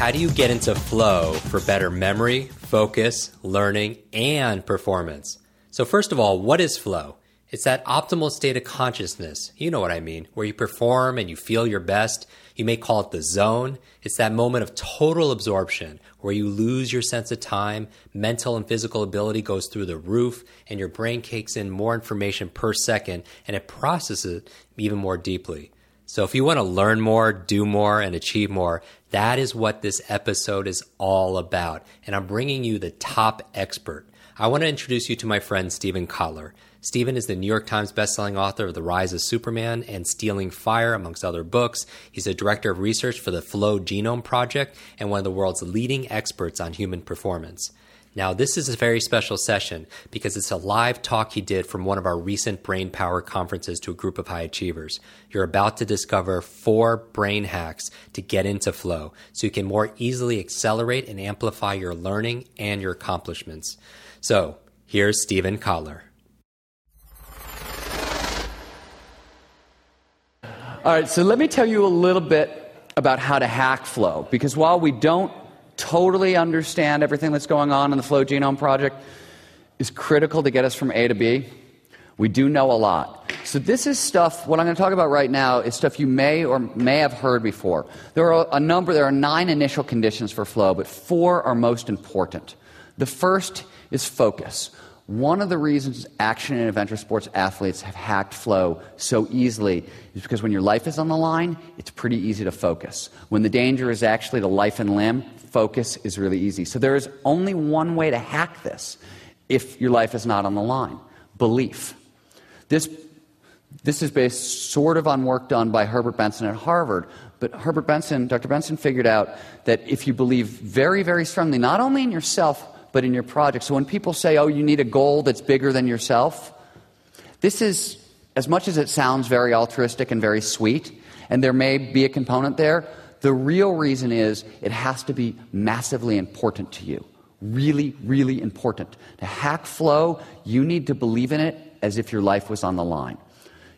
How do you get into flow for better memory, focus, learning, and performance? So, first of all, what is flow? It's that optimal state of consciousness. You know what I mean, where you perform and you feel your best. You may call it the zone. It's that moment of total absorption where you lose your sense of time, mental and physical ability goes through the roof, and your brain takes in more information per second and it processes it even more deeply. So if you want to learn more, do more, and achieve more, that is what this episode is all about. And I'm bringing you the top expert. I want to introduce you to my friend Steven Kotler. Steven is the New York Times bestselling author of The Rise of Superman and Stealing Fire, amongst other books. He's a director of research for the Flow Genome Project and one of the world's leading experts on human performance. Now, this is a very special session because it's a live talk he did from one of our recent Brain Power conferences to a group of high achievers. You're about to discover four brain hacks to get into flow so you can more easily accelerate and amplify your learning and your accomplishments. So, here's Steven Kotler. All right, so let me tell you a little bit about how to hack flow because while we don't totally understand everything that's going on in the Flow Genome Project is critical to get us from A to B. We do know a lot. So, this is stuff, what I'm going to talk about right now is stuff you may or may have heard before. There are a number, there are nine initial conditions for flow, but four are most important. The first is focus. One of the reasons action and adventure sports athletes have hacked flow so easily is because when your life is on the line, it's pretty easy to focus. When the danger is actually to life and limb, focus is really easy. So there is only one way to hack this if your life is not on the line belief. This, this is based sort of on work done by Herbert Benson at Harvard. But Herbert Benson, Dr. Benson figured out that if you believe very, very strongly, not only in yourself, but in your project. So when people say, oh, you need a goal that's bigger than yourself, this is, as much as it sounds very altruistic and very sweet, and there may be a component there, the real reason is it has to be massively important to you. Really, really important. To hack flow, you need to believe in it as if your life was on the line.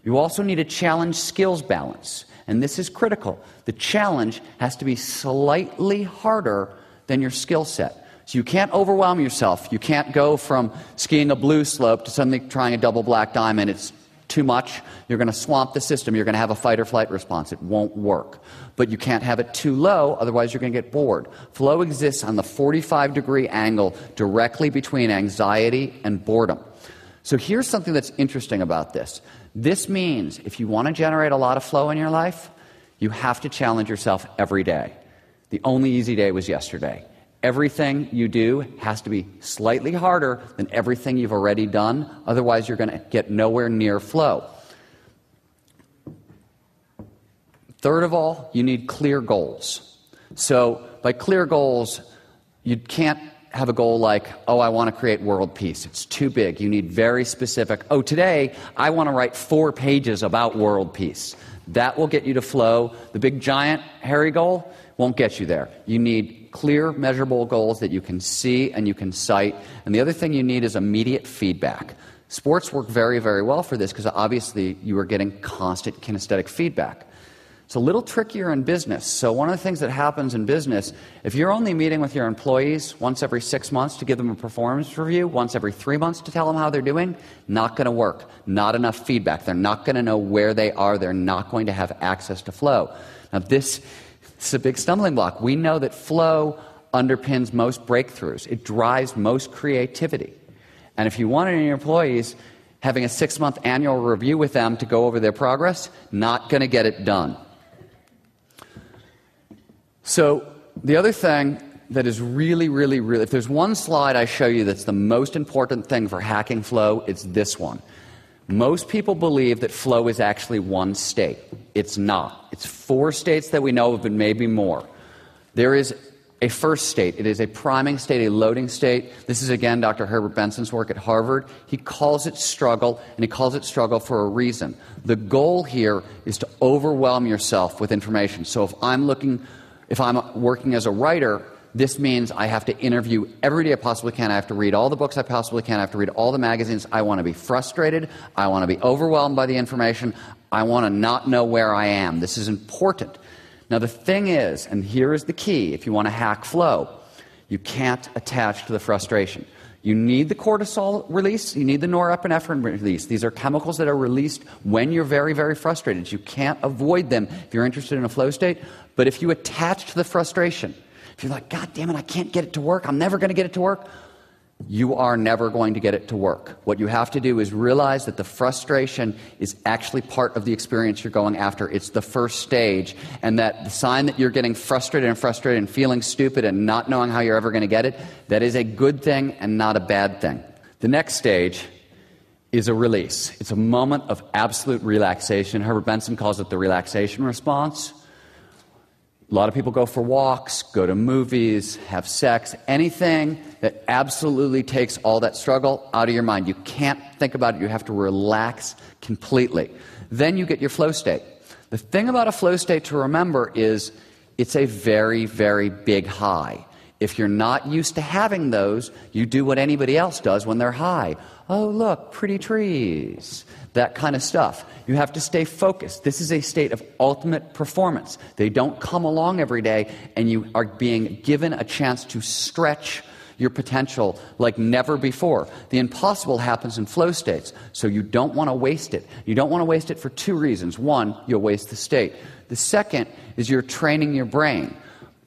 You also need a challenge skills balance, and this is critical. The challenge has to be slightly harder than your skill set. So you can't overwhelm yourself. You can't go from skiing a blue slope to suddenly trying a double black diamond. It's too much. You're going to swamp the system. You're going to have a fight or flight response. It won't work but you can't have it too low, otherwise, you're going to get bored. Flow exists on the 45 degree angle directly between anxiety and boredom. So here's something that's interesting about this. This means if you want to generate a lot of flow in your life, you have to challenge yourself every day. The only easy day was yesterday. Everything you do has to be slightly harder than everything you've already done, otherwise, you're going to get nowhere near flow. Third of all, you need clear goals. So, by clear goals, you can't have a goal like, oh, I want to create world peace. It's too big. You need very specific, oh, today I want to write four pages about world peace. That will get you to flow. The big, giant, hairy goal won't get you there. You need clear, measurable goals that you can see and you can cite. And the other thing you need is immediate feedback. Sports work very, very well for this because obviously you are getting constant kinesthetic feedback. It's a little trickier in business. So, one of the things that happens in business, if you're only meeting with your employees once every six months to give them a performance review, once every three months to tell them how they're doing, not going to work. Not enough feedback. They're not going to know where they are. They're not going to have access to flow. Now, this, is a big stumbling block. We know that flow underpins most breakthroughs, it drives most creativity. And if you want your employees, having a six month annual review with them to go over their progress, not going to get it done. So, the other thing that is really, really, really, if there's one slide I show you that's the most important thing for hacking flow, it's this one. Most people believe that flow is actually one state. It's not. It's four states that we know of, but maybe more. There is a first state. It is a priming state, a loading state. This is again Dr. Herbert Benson's work at Harvard. He calls it struggle, and he calls it struggle for a reason. The goal here is to overwhelm yourself with information. So if I'm looking, if I'm working as a writer, this means I have to interview every day I possibly can. I have to read all the books I possibly can. I have to read all the magazines. I want to be frustrated. I want to be overwhelmed by the information. I want to not know where I am. This is important. Now, the thing is, and here is the key if you want to hack flow, you can't attach to the frustration. You need the cortisol release, you need the norepinephrine release. These are chemicals that are released when you're very, very frustrated. You can't avoid them if you're interested in a flow state. But if you attach to the frustration, if you're like, God damn it, I can't get it to work, I'm never going to get it to work, you are never going to get it to work. What you have to do is realize that the frustration is actually part of the experience you're going after. It's the first stage, and that the sign that you're getting frustrated and frustrated and feeling stupid and not knowing how you're ever going to get it, that is a good thing and not a bad thing. The next stage is a release. It's a moment of absolute relaxation. Herbert Benson calls it the relaxation response. A lot of people go for walks, go to movies, have sex, anything that absolutely takes all that struggle out of your mind. You can't think about it, you have to relax completely. Then you get your flow state. The thing about a flow state to remember is it's a very, very big high. If you're not used to having those, you do what anybody else does when they're high. Oh, look, pretty trees that kind of stuff. You have to stay focused. This is a state of ultimate performance. They don't come along every day, and you are being given a chance to stretch your potential like never before. The impossible happens in flow states, so you don't want to waste it. You don't want to waste it for two reasons. One, you'll waste the state. The second is you're training your brain.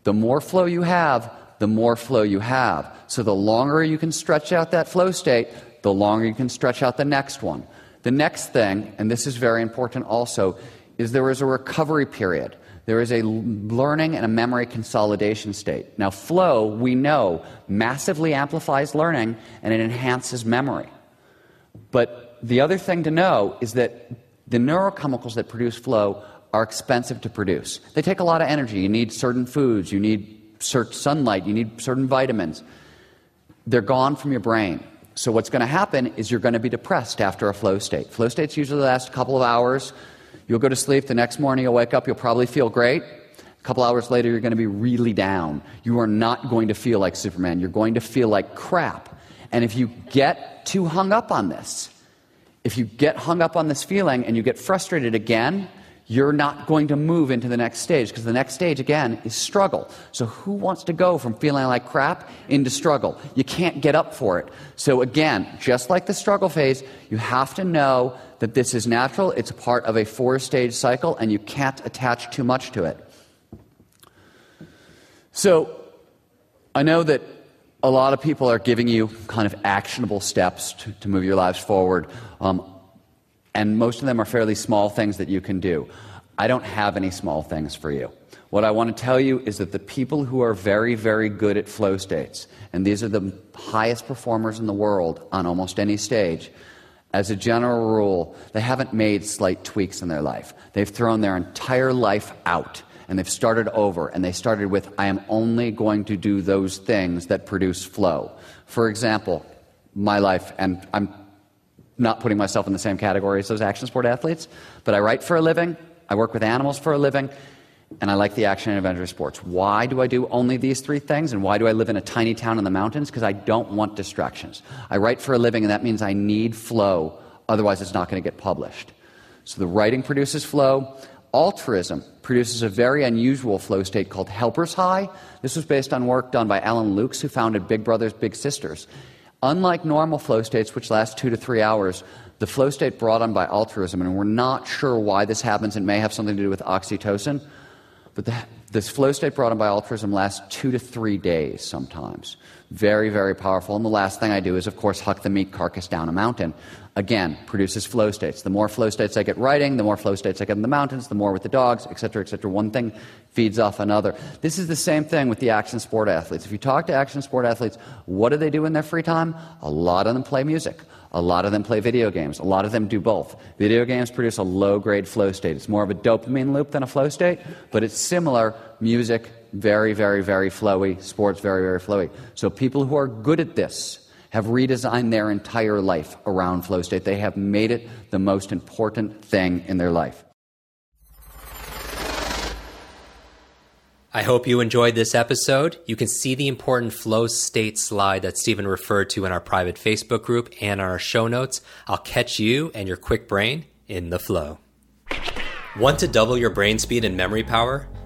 The more flow you have, the more flow you have. So the longer you can stretch out that flow state, the longer you can stretch out the next one. The next thing, and this is very important also, is there is a recovery period. There is a learning and a memory consolidation state. Now, flow, we know, massively amplifies learning and it enhances memory. But the other thing to know is that the neurochemicals that produce flow are expensive to produce. They take a lot of energy. You need certain foods, you need certain sunlight, you need certain vitamins. They're gone from your brain. So, what's going to happen is you're going to be depressed after a flow state. Flow states usually last a couple of hours. You'll go to sleep. The next morning, you'll wake up. You'll probably feel great. A couple hours later, you're going to be really down. You are not going to feel like Superman. You're going to feel like crap. And if you get too hung up on this, if you get hung up on this feeling and you get frustrated again, you're not going to move into the next stage because the next stage, again, is struggle. So, who wants to go from feeling like crap into struggle? You can't get up for it. So, again, just like the struggle phase, you have to know that this is natural, it's part of a four stage cycle, and you can't attach too much to it. So, I know that a lot of people are giving you kind of actionable steps to, to move your lives forward. Um, and most of them are fairly small things that you can do. I don't have any small things for you. What I want to tell you is that the people who are very, very good at flow states, and these are the highest performers in the world on almost any stage, as a general rule, they haven't made slight tweaks in their life. They've thrown their entire life out and they've started over and they started with, I am only going to do those things that produce flow. For example, my life, and I'm not putting myself in the same category as those action sport athletes, but I write for a living, I work with animals for a living, and I like the action and adventure sports. Why do I do only these three things, and why do I live in a tiny town in the mountains? Because I don't want distractions. I write for a living, and that means I need flow, otherwise, it's not going to get published. So the writing produces flow. Altruism produces a very unusual flow state called helper's high. This was based on work done by Allan Luks, who founded Big Brothers Big Sisters. Unlike normal flow states, which last two to three hours, the flow state brought on by altruism, and we're not sure why this happens, it may have something to do with oxytocin, but the, this flow state brought on by altruism lasts two to three days sometimes. Very, very powerful. And the last thing I do is, of course, huck the meat carcass down a mountain. Again, produces flow states. The more flow states I get writing, the more flow states I get in the mountains, the more with the dogs, et cetera, et cetera. One thing feeds off another. This is the same thing with the action sport athletes. If you talk to action sport athletes, what do they do in their free time? A lot of them play music. A lot of them play video games. A lot of them do both. Video games produce a low grade flow state. It's more of a dopamine loop than a flow state, but it's similar music, very, very, very flowy. Sports, very, very flowy. So people who are good at this have redesigned their entire life around flow state. They have made it the most important thing in their life. I hope you enjoyed this episode. You can see the important flow state slide that Steven referred to in our private Facebook group and our show notes. I'll catch you and your quick brain in the flow. Want to double your brain speed and memory power?